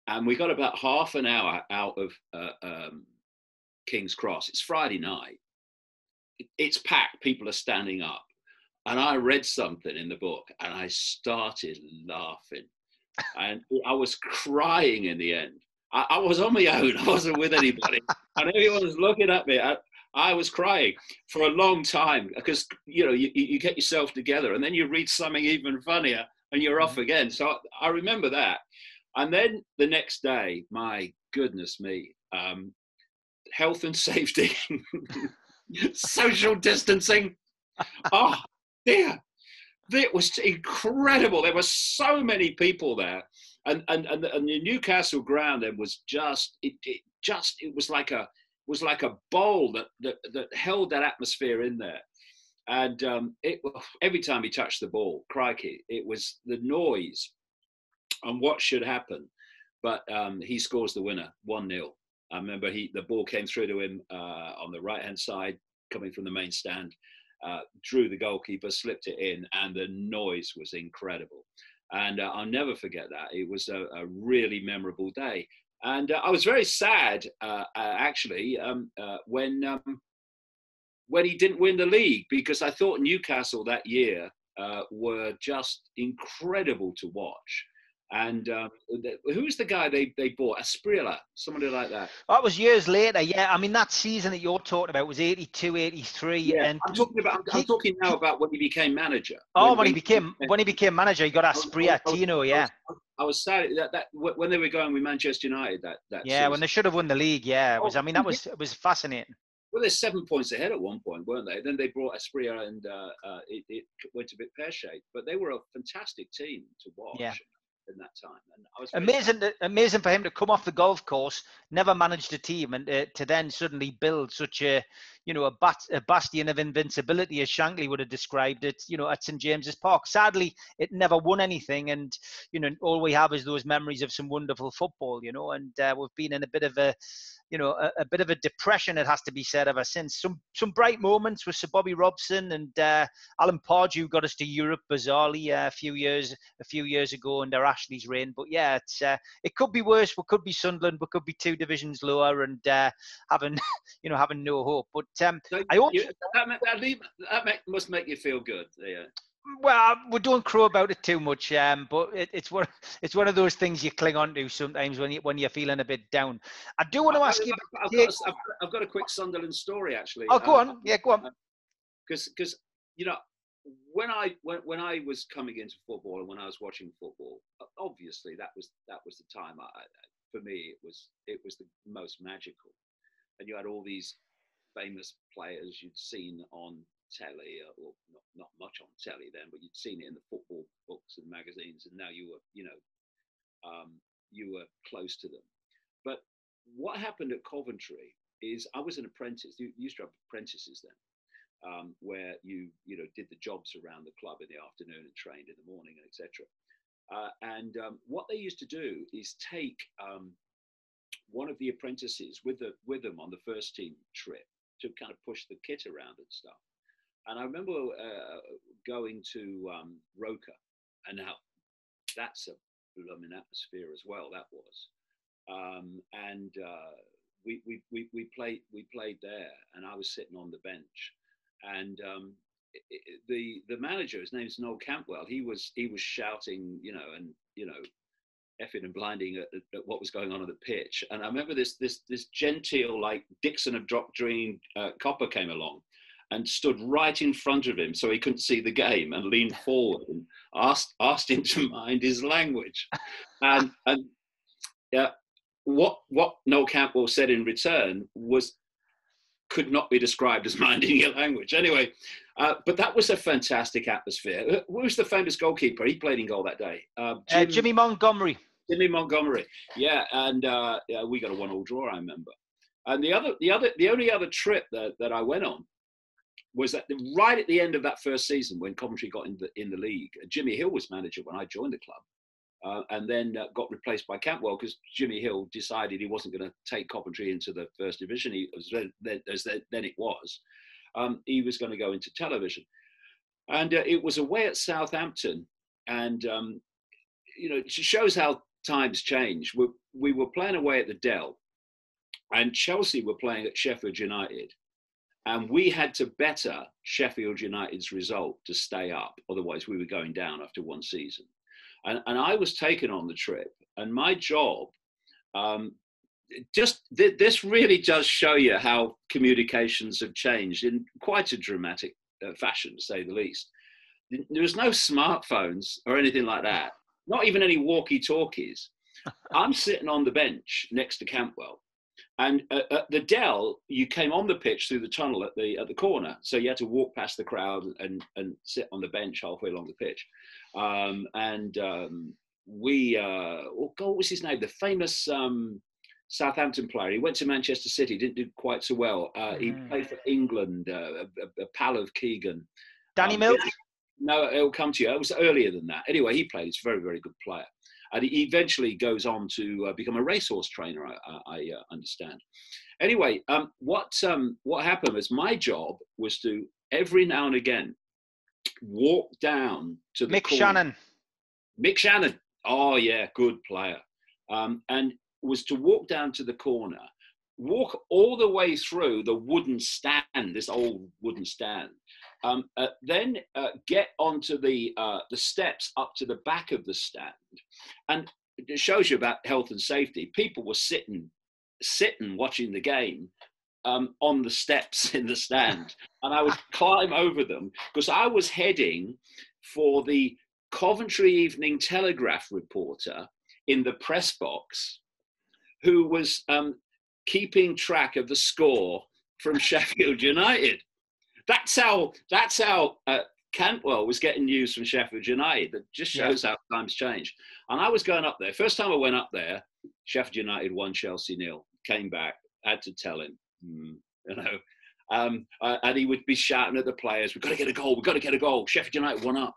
and we got about half an hour out of uh, um, King's Cross. It's Friday night. It's packed. People are standing up and I read something in the book and I started laughing. And I was crying in the end. I, I was on my own, I wasn't with anybody. and everyone was looking at me. I was crying for a long time because you know you, you get yourself together and then you read something even funnier and you're off mm-hmm. again. So I remember that. And then the next day, my goodness me, um, health and safety, social distancing. Oh, there. It was incredible. There were so many people there. And, and, and, the, and the Newcastle ground it was just it, it just it was like a was like a bowl that, that, that held that atmosphere in there. And um, it, every time he touched the ball, crikey, it was the noise and what should happen. But um, he scores the winner, 1 0. I remember he the ball came through to him uh, on the right hand side, coming from the main stand. Uh, drew the goalkeeper, slipped it in, and the noise was incredible. And uh, I'll never forget that. It was a, a really memorable day. And uh, I was very sad, uh, uh, actually, um, when um, when he didn't win the league because I thought Newcastle that year were just incredible to watch. And um, who's the guy they, they bought? Asprilla, somebody like that. That was years later. Yeah, I mean that season that you're talking about was 82, 83. Yeah, and I'm talking about. I'm, I'm talking now about when he became manager. Oh, when, when he became when he became manager, he got Asprilla Tino. Yeah. I was sad that, that when they were going with Manchester United. That that. Yeah, season. when they should have won the league. Yeah, it was. I mean, that was it was fascinating. Well, they're seven points ahead at one point, weren't they? Then they brought Asprilla and uh, uh, it, it, went a bit pear shaped. But they were a fantastic team to watch. Yeah in that time. And I was amazing, to, amazing for him to come off the golf course, never managed a team, and uh, to then suddenly build such a, you know, a, bat, a bastion of invincibility, as Shankly would have described it, you know, at St James's Park. Sadly, it never won anything, and you know, all we have is those memories of some wonderful football, you know, and uh, we've been in a bit of a you know, a, a, bit of a depression, it has to be said, ever since. Some some bright moments with Sir Bobby Robson and uh, Alan Pardew got us to Europe bizarrely uh, a few years a few years ago under Ashley's reign. But yeah, it's uh, it could be worse. We could be Sunderland. We could be two divisions lower and uh, having you know having no hope. But um, so I hope you, that, that, that must make you feel good. Yeah well, we don't crow about it too much, um, but it, it's one it's one of those things you cling on to sometimes when you when you're feeling a bit down. I do want to ask I, you. I've, got a, I've, got a quick Sunderland story actually. Oh, go um, on. Yeah, go on. Because because you know when I when, when I was coming into football and when I was watching football, obviously that was that was the time. I, for me, it was it was the most magical, and you had all these famous players you'd seen on telly, uh, or not, not much on telly then, but you'd seen it in the football books and magazines, and now you were, you know, um, you were close to them. But what happened at Coventry is I was an apprentice. You used to have apprentices then, um, where you you know did the jobs around the club in the afternoon and trained in the morning, and etc. Uh, and um, what they used to do is take um, one of the apprentices with the with them on the first team trip to kind of push the kit around and stuff. And I remember uh, going to um, Roker, and now that's a blooming atmosphere as well. That was, um, and uh, we, we we we played we played there, and I was sitting on the bench, and um, it, the the manager, his name's Noel Cantwell. He was he was shouting, you know, and you know, effing and blinding at, at, what was going on on the pitch. And I remember this this this genteel like Dixon of Dock Green uh, Copper came along, and stood right in front of him so he couldn't see the game and leaned forward and asked asked him to mind his language. And and yeah, what what Noel Cantwell said in return was could not be described as minding your language. Anyway, uh, but that was a fantastic atmosphere. Who was the famous goalkeeper? He played in goal that day. Uh, Jim, uh, Jimmy Montgomery. Jimmy Montgomery. Yeah, and uh, yeah, we got a one-all draw. I remember. And the other, the other, the only other trip that, that I went on was that right at the end of that first season when Coventry got in the in the league, Jimmy Hill was manager when I joined the club, uh, and then uh, got replaced by Cantwell because Jimmy Hill decided he wasn't going to take Coventry into the first division. He was then, then it was, um, he was going to go into television, and uh, it was away at Southampton, and um, you know it shows how times change. We, we were playing away at the Dell, and Chelsea were playing at Sheffield United and we had to better Sheffield United's result to stay up. Otherwise, we were going down after one season. And, and I was taken on the trip, and my job um, just th- this really does show you how communications have changed in quite a dramatic uh, fashion, to say the least. There was no smartphones or anything like that, not even any walkie talkies. I'm sitting on the bench next to Cantwell, and at, at, the Dell, you came on the pitch through the tunnel at the at the corner, so you had to walk past the crowd and and sit on the bench halfway along the pitch. Um, and um, we, uh, oh God, what was his name? The famous um, Southampton player. He went to Manchester City, didn't do quite so well. Uh, mm. He played for England, uh, a, a, pal of Keegan. Danny um, Mills. No, it'll come to you. It was earlier than that. Anyway, he played. He's a very, very good player. and he eventually goes on to uh, become a racehorse trainer. I, I uh, understand. Anyway, um, what um, what happened was my job was to every now and again walk down to the Mick corner. Channon. Mick Channon. Oh yeah, good player. Um, and was to walk down to the corner, walk all the way through the wooden stand, this old wooden stand, um, uh, then uh, get onto the uh, the steps up to the back of the stand, and it shows you about health and safety. People were sitting sitting watching the game um, on the steps in the stand, and I would climb over them because I was heading for the Coventry Evening Telegraph reporter in the press box, who was um, keeping track of the score from Sheffield United. That's how. That's how. Uh, Cantwell was getting news from Sheffield United. That just shows yeah. how times change. And I was going up there. First time I went up there, Sheffield United won Chelsea nil. Came back, had to tell him Mm, you know. Um, uh, and he would be shouting at the players, "We've got to get a goal! We've got to get a goal!" Sheffield United one up.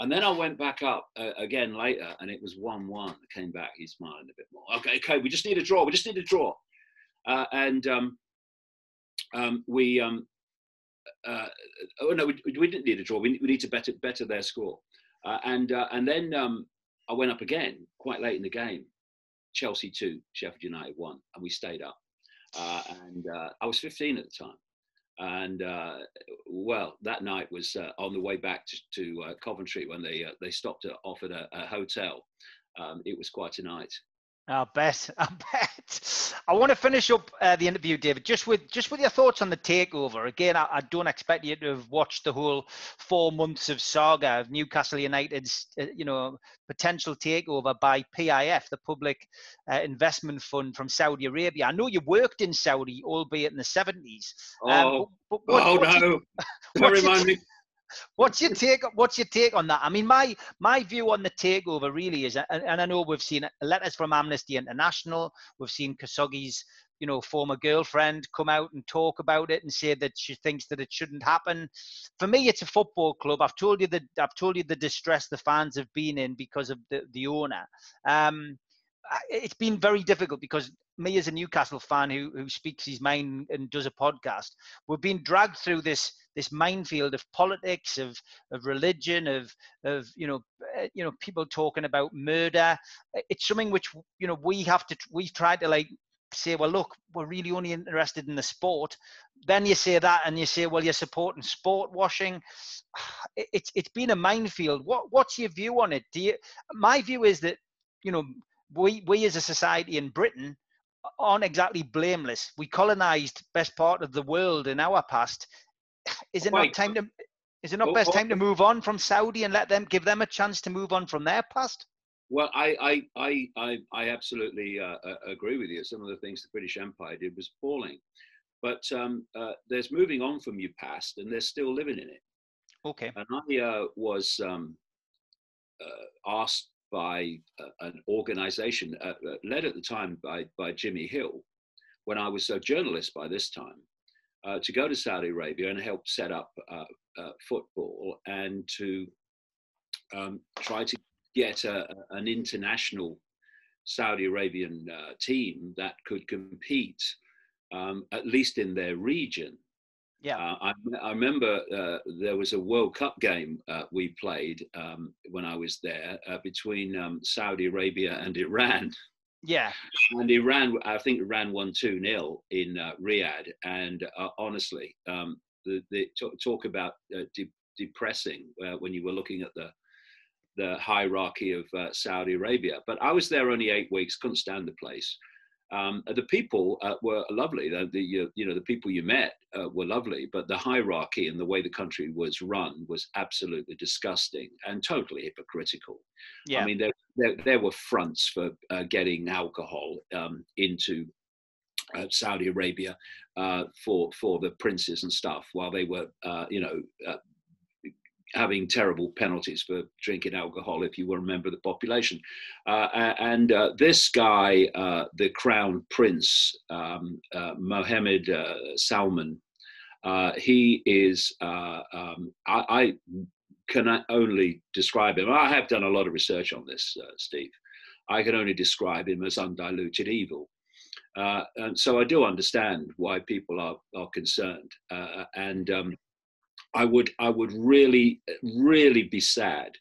And then I went back up uh, again later, and it was one-one. I came back, he's smiling a bit more. Okay, okay, we just need a draw. We just need a draw. Uh, and um, um, we, um, uh, oh no, we, we, didn't need a draw. We, we need to better better their score. Uh, and uh, and then um, I went up again quite late in the game. Chelsea two, Sheffield United one, and we stayed up. Uh, and uh, I was 15 at the time. And uh, well, that night was on the way back to, to Coventry when they they stopped off at a, a hotel. Um, it was quite a night. I bet. I bet. I want to finish up uh, the interview, David, just with just with your thoughts on the takeover. Again, I, I, don't expect you to have watched the whole four months of saga of Newcastle United's, uh, you know, potential takeover by PIF, the Public uh, Investment Fund from Saudi Arabia. I know you worked in Saudi, albeit in the seventies. Um, oh, but, but what, oh no! You, don't remind me what's your take? What's your take on that? I mean, my my view on the takeover really is, and, I know we've seen letters from Amnesty International. We've seen Khashoggi's, you know, former girlfriend come out and talk about it and say that she thinks that it shouldn't happen. For me, it's a football club. I've told you that I've told you the distress the fans have been in because of the the owner. Um, it's been very difficult because me as a Newcastle fan who who speaks his mind and does a podcast, we've been dragged through this this minefield of politics, of of religion, of of you know eh, you know people talking about murder. It's something which you know we have to we try to like say, well, look, we're really only interested in the sport. Then you say that, and you say, well, you're supporting sport washing. It's it's been a minefield. What what's your view on it? Do you? My view is that you know we we as a society in Britain aren't exactly blameless. We colonized best part of the world in our past. Is it not time to is it not best time to move on from Saudi and let them give them a chance to move on from their past? Well, I I I I, absolutely uh, uh, agree with you. Some of the things the British Empire did was appalling, but um, uh, there's moving on from your past, and they're still living in it. Okay. And I uh, was um, uh, asked by uh, an organization uh, uh, led at the time by, by Jimmy Hill, when I was a journalist by this time, uh, to go to Saudi Arabia and help set up uh, uh, football and to um, try to get a, an international Saudi Arabian team that could compete, um, at least in their region. Yeah, uh, I, I, remember uh, there was a World Cup game uh, we played um, when I was there uh, between um, Saudi Arabia and Iran. Yeah, and Iran, I think Iran won two 0 in uh, Riyadh, and uh, honestly, um, the, the talk, talk about de- depressing when you were looking at the the hierarchy of Saudi Arabia. But I was there only eight weeks, couldn't stand the place. Um, the people uh, were lovely. The, the you know the people you met uh, were lovely, but the hierarchy and the way the country was run was absolutely disgusting and totally hypocritical. Yeah. I mean, there there, there were fronts for uh, getting alcohol um, into uh, Saudi Arabia uh, for for the princes and stuff, while they were, uh, you know, uh, having terrible penalties for drinking alcohol if you were a member of the population. Uh, and uh, this guy, uh, the crown prince, um, uh, Mohammed uh, Salman, uh, he is, um, I, I, can only describe him. I have done a lot of research on this, Steve. I can only describe him as undiluted evil. And so I do understand why people are are concerned, and um, I would I would really really be sad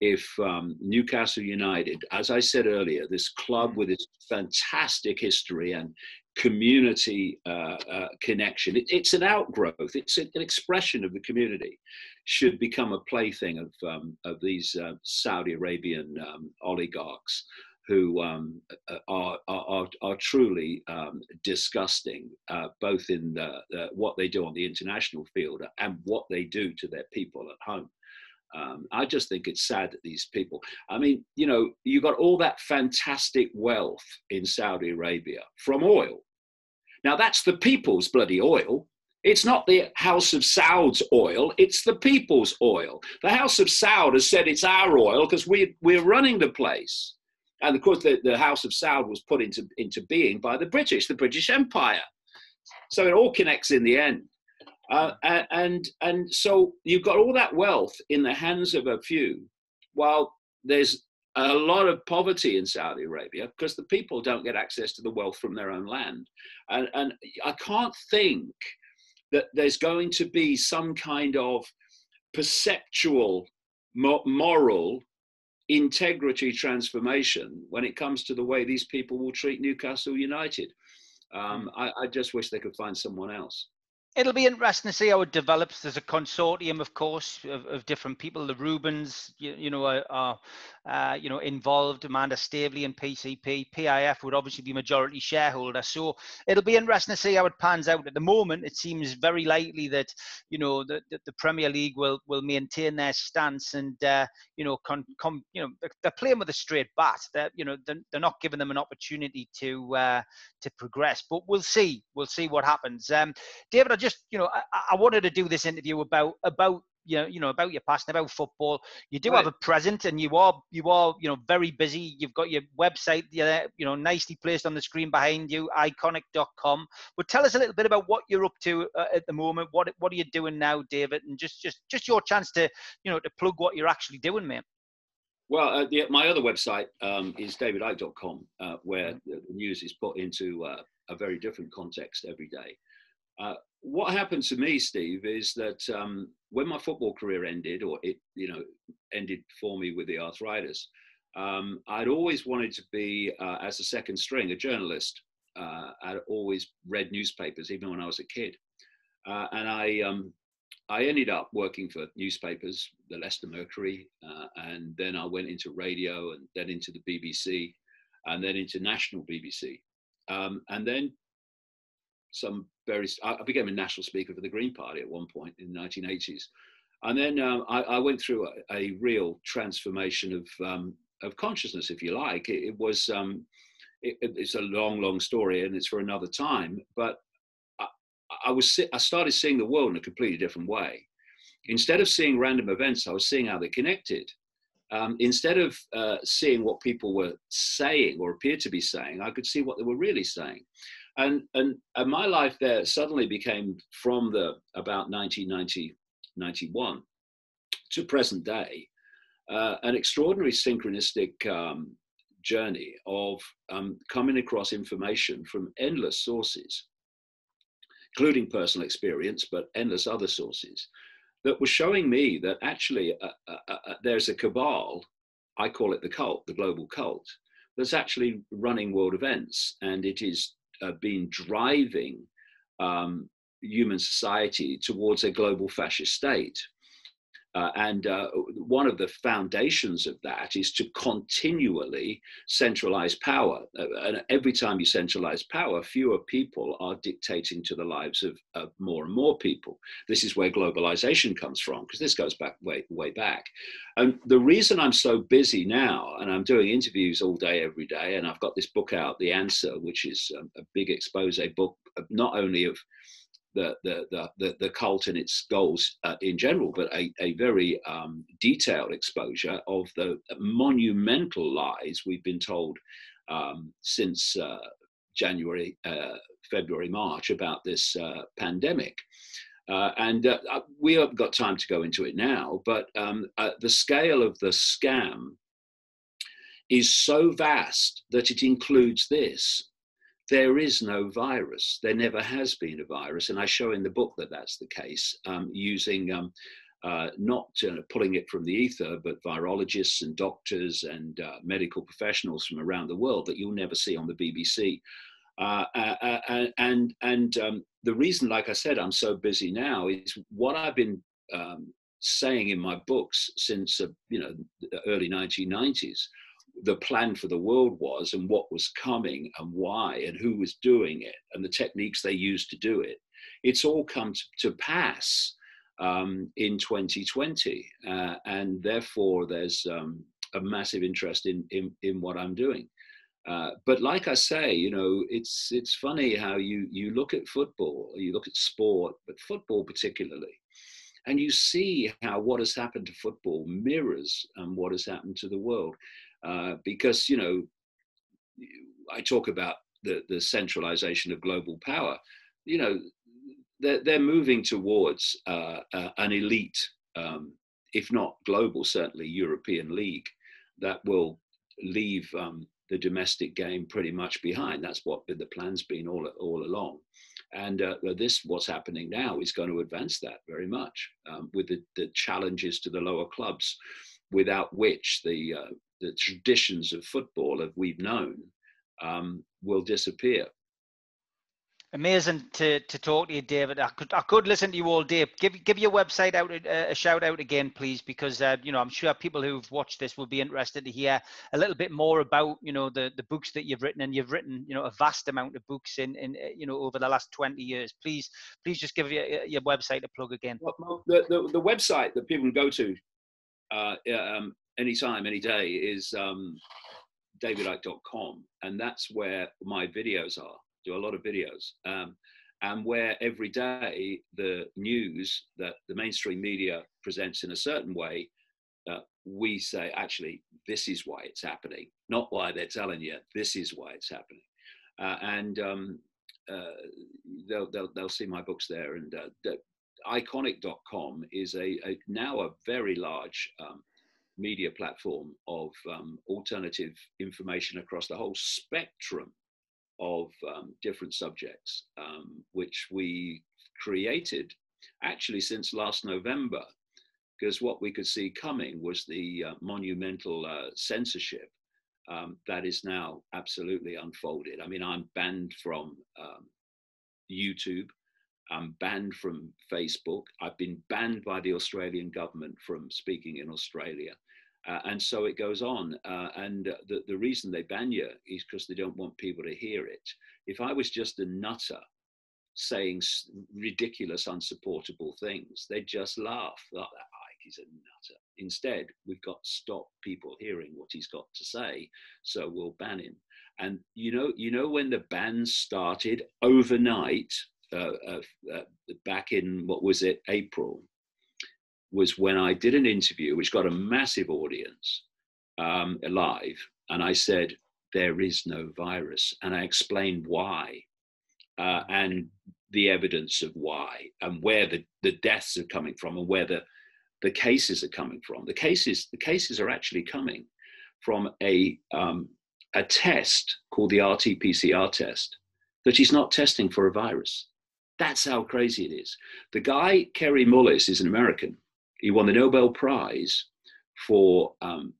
if um, Newcastle United, as I said earlier, this club with its fantastic history and community uh, uh, connection, it, it's an outgrowth, it's an expression of the community, should become a plaything of, um, of these uh, Saudi Arabian um, oligarchs who um, are, are, are, truly um, disgusting, uh, both in the, what they do on the international field and what they do to their people at home. Um, I just think it's sad that these people, I mean, you know, you got all that fantastic wealth in Saudi Arabia from oil. Now, that's the people's bloody oil. It's not the House of Saud's oil, it's the people's oil. The House of Saud has said it's our oil because we, we're running the place. And of course, the, the House of Saud was put into, into being by the British, the British Empire. So it all connects in the end. Uh, and and so you've got all that wealth in the hands of a few, while there's a lot of poverty in Saudi Arabia because the people don't get access to the wealth from their own land. And, and I can't think that there's going to be some kind of perceptual, moral integrity transformation when it comes to the way these people will treat Newcastle United. Um, I, I just wish they could find someone else it'll be interesting to see how it develops. There's a consortium, of course, of, of different people. The Reubens, you, you know, are, are uh, you know involved. Amanda Staveley and PCP, PIF would obviously be majority shareholder. So it'll be interesting to see how it pans out. At the moment, it seems very likely that you know the, the, the Premier League will will maintain their stance and uh, you know con, com, you know they're playing with a straight bat. They're you know they're, they're not giving them an opportunity to uh, to progress. But we'll see. We'll see what happens. Um, David, I just just you know I, I wanted to do this interview about about you know, you know about your passion about football. You do right. have a present, and you are you are you know very busy. You've got your website, there, you know, nicely placed on the screen behind you, ickonic.com. But tell us a little bit about what you're up to uh, at the moment. What what are you doing now, David? And just just just your chance to you know to plug what you're actually doing, mate. Well, uh, the, my other website um, is davidicke.com, uh, where mm-hmm. the news is put into uh, a very different context every day. Uh, what happened to me, Steve, is that um, when my football career ended, or it, you know, ended for me with the arthritis, um, I'd always wanted to be, uh, as a second string, a journalist. Uh, I'd always read newspapers, even when I was a kid, uh, and I, um, I ended up working for newspapers, the Leicester Mercury, uh, and then I went into radio, and then into the BBC, and then into national BBC, um, and then some I became a national speaker for the Green Party at one point in the 1980s, and then um, I, I, went through a, a real transformation of um, of consciousness, if you like. It, it was. Um, it, it's a long, long story, and it's for another time. But I, I was. I started seeing the world in a completely different way. Instead of seeing random events, I was seeing how they connected. Um, instead of uh, seeing what people were saying or appeared to be saying, I could see what they were really saying and, and, and my life there suddenly became from the about 1990, 91 to present day, uh, an extraordinary synchronistic um, journey of um, coming across information from endless sources, including personal experience, but endless other sources, that was showing me that actually uh, uh, uh, uh there's a cabal, I call it the cult, the global cult, that's actually running world events, and it is uh, been driving um, human society towards a global fascist state. Uh, and uh, one of the foundations of that is to continually centralize power. Uh, and every time you centralize power, fewer people are dictating to the lives of, of more and more people. This is where globalization comes from, because this goes back way, way back. And the reason I'm so busy now, and I'm doing interviews all day, every day, and I've got this book out, The Answer, which is um, a big expose book, not only of the, the, the, the, cult and its goals uh, in general, but a, a very um, detailed exposure of the monumental lies we've been told um, since uh, January, uh, February, March about this uh, pandemic. Uh, and uh, we haven't got time to go into it now, but um, the scale of the scam is so vast that it includes this. There is no virus. There never has been a virus. And I show in the book that that's the case um, using um, uh, not uh, pulling it from the ether, but virologists and doctors and uh, medical professionals from around the world that you'll never see on the BBC. Uh, uh, uh, and and um, the reason, like I said, I'm so busy now is what I've been um, saying in my books since you know the early 1990s the plan for the world was and what was coming and why and who was doing it and the techniques they used to do it. It's all come to, pass um, in 2020. Uh, and therefore, there's um, a massive interest in, in, in what I'm doing. Uh, but like I say, you know, it's it's funny how you you look at football, you look at sport, but football particularly, and you see how what has happened to football mirrors um, what has happened to the world. Uh, because you know I talk about the, the centralization of global power. You know, they're, they're moving towards uh, uh, an elite, um, if not global, certainly European league that will leave um, the domestic game pretty much behind. That's what the plan's been all all along. And uh, this, what's happening now, is going to advance that very much um, with the, the, challenges to the lower clubs, without which the uh, the traditions of football that we've known um, will disappear. Amazing to, to talk to you, David. I could I could listen to you all day. Give give your website out a, a shout out again, please, because uh, you know I'm sure people who've watched this will be interested to hear a little bit more about you know the, the books that you've written, and you've written you know a vast amount of books in in uh, you know over the last 20 years. Please please just give your your website a plug again. Well, the, the, the website that people can go to uh, um, anytime, any day is um, davidicke.com. And that's where my videos are. Do a lot of videos. Um, and where every day the news that the mainstream media presents in a certain way, uh, we say, actually, this is why it's happening, not why they're telling you, this is why it's happening. Uh, and um, uh, they'll, they'll, they'll see my books there. And uh, ickonic.com is a, a, now a very large um, media platform of um, alternative information across the whole spectrum of um, different subjects, um, which we created actually since last November, because what we could see coming was the uh, monumental uh, censorship um, that is now absolutely unfolded. I mean, I'm banned from um, YouTube. I'm banned from Facebook. I've been banned by the Australian government from speaking in Australia. Uh, and so it goes on. Uh, and the, the reason they ban you is because they don't want people to hear it. If I was just a nutter saying ridiculous, unsupportable things, they'd just laugh. Oh, that Icke is a nutter. Instead, we've got to stop people hearing what he's got to say, so we'll ban him. And you know, you know when the ban started overnight, back in what was it, April was when I did an interview, which got a massive audience um, and I said, There is no virus. And I explained why uh, and the evidence of why and where the, the deaths are coming from and where the, the cases are coming from. The cases, the cases are actually coming from a, um, a test called the RT PCR test that is not testing for a virus. That's how crazy it is. The guy, Kary Mullis, is an American he won the Nobel Prize for um,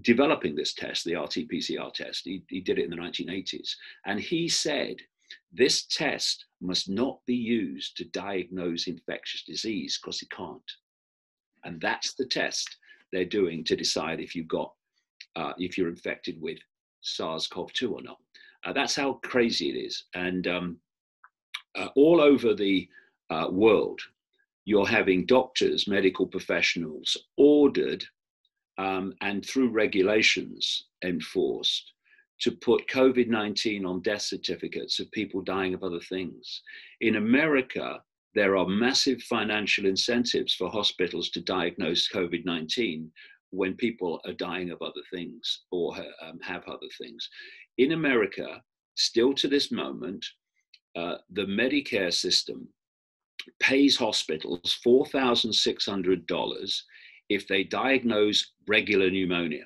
developing this test, the RT PCR test. He, he did it in the 1980s. And he said, this test must not be used to diagnose infectious disease because it can't. And that's the test they're doing to decide if you've got, uh, if you're infected with SARS-CoV-2 or not. Uh, that's how crazy it is. And um, uh, all over the uh, world, you're having doctors, medical professionals ordered um, and through regulations enforced to put COVID 19 on death certificates of people dying of other things. In America, there are massive financial incentives for hospitals to diagnose COVID 19 when people are dying of other things or um, have other things. In America, still to this moment, uh, the Medicare system pays hospitals $4,600 if they diagnose regular pneumonia.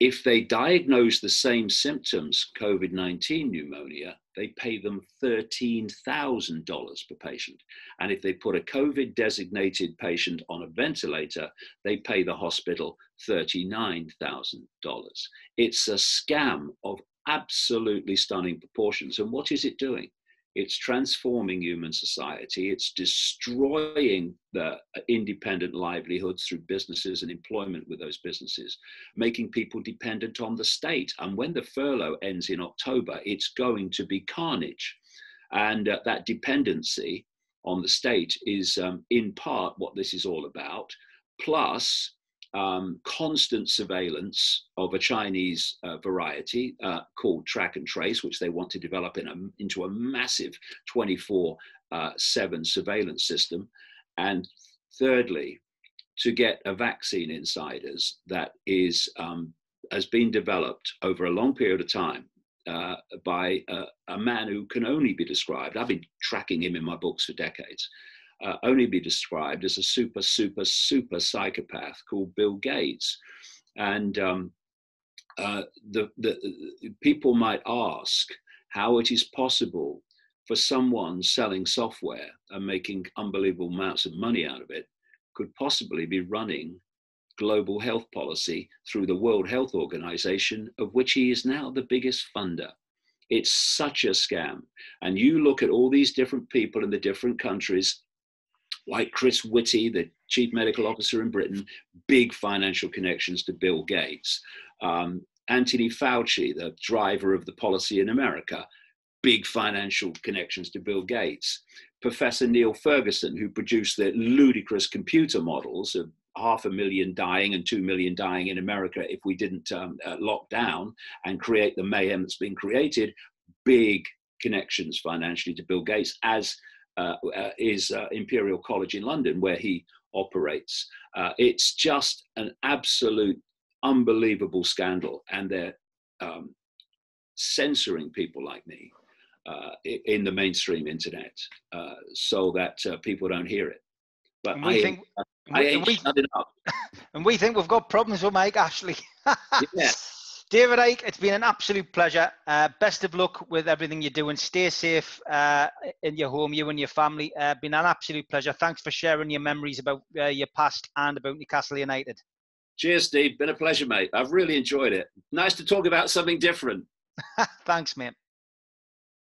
If they diagnose the same symptoms, COVID 19 pneumonia, they pay them $13,000 per patient. And if they put a COVID designated patient on a ventilator, they pay the hospital $39,000. It's a scam of absolutely stunning proportions. And what is it doing? It's transforming human society. It's destroying the independent livelihoods through businesses and employment with those businesses, making people dependent on the state. And when the furlough ends in October, it's going to be carnage. And uh, that dependency on the state is, um, in part, what this is all about. Plus, um, constant surveillance of a Chinese uh, variety uh, called track and trace, which they want to develop in a, into a massive 24 uh, 7 surveillance system. And thirdly, to get a vaccine inside us that is, um, has been developed over a long period of time uh, by a, a man who can only be described, I've been tracking him in my books for decades, uh, only be described as a super, super, super psychopath called Bill Gates. And um, uh, the, the, people might ask how it is possible for someone selling software and making unbelievable amounts of money out of it could possibly be running global health policy through the World Health Organization, of which he is now the biggest funder. It's such a scam. And you look at all these different people in the different countries like Chris Whitty, the chief medical officer in Britain, big financial connections to Bill Gates. Um, Anthony Fauci, the driver of the policy in America, big financial connections to Bill Gates. Professor Neil Ferguson, who produced the ludicrous computer models of half a million dying and two million dying in America if we didn't um, uh, lock down and create the mayhem that's been created, big connections financially to Bill Gates, as uh, uh, is uh, Imperial College in London, where he operates. it's just an absolute unbelievable scandal, and they're um, censoring people like me uh, in the mainstream internet uh, so that uh, people don't hear it. But I, think, I, ain't we, up. And we think we've got problems with Mike Ashley. yeah. David Icke, it's been an absolute pleasure. Uh, best of luck with everything you're doing. Stay safe uh, in your home, you and your family. Uh, been an absolute pleasure. Thanks for sharing your memories about uh, your past and about Newcastle United. Cheers, Steve. Been a pleasure, mate. I've really enjoyed it. Nice to talk about something different. Thanks, mate.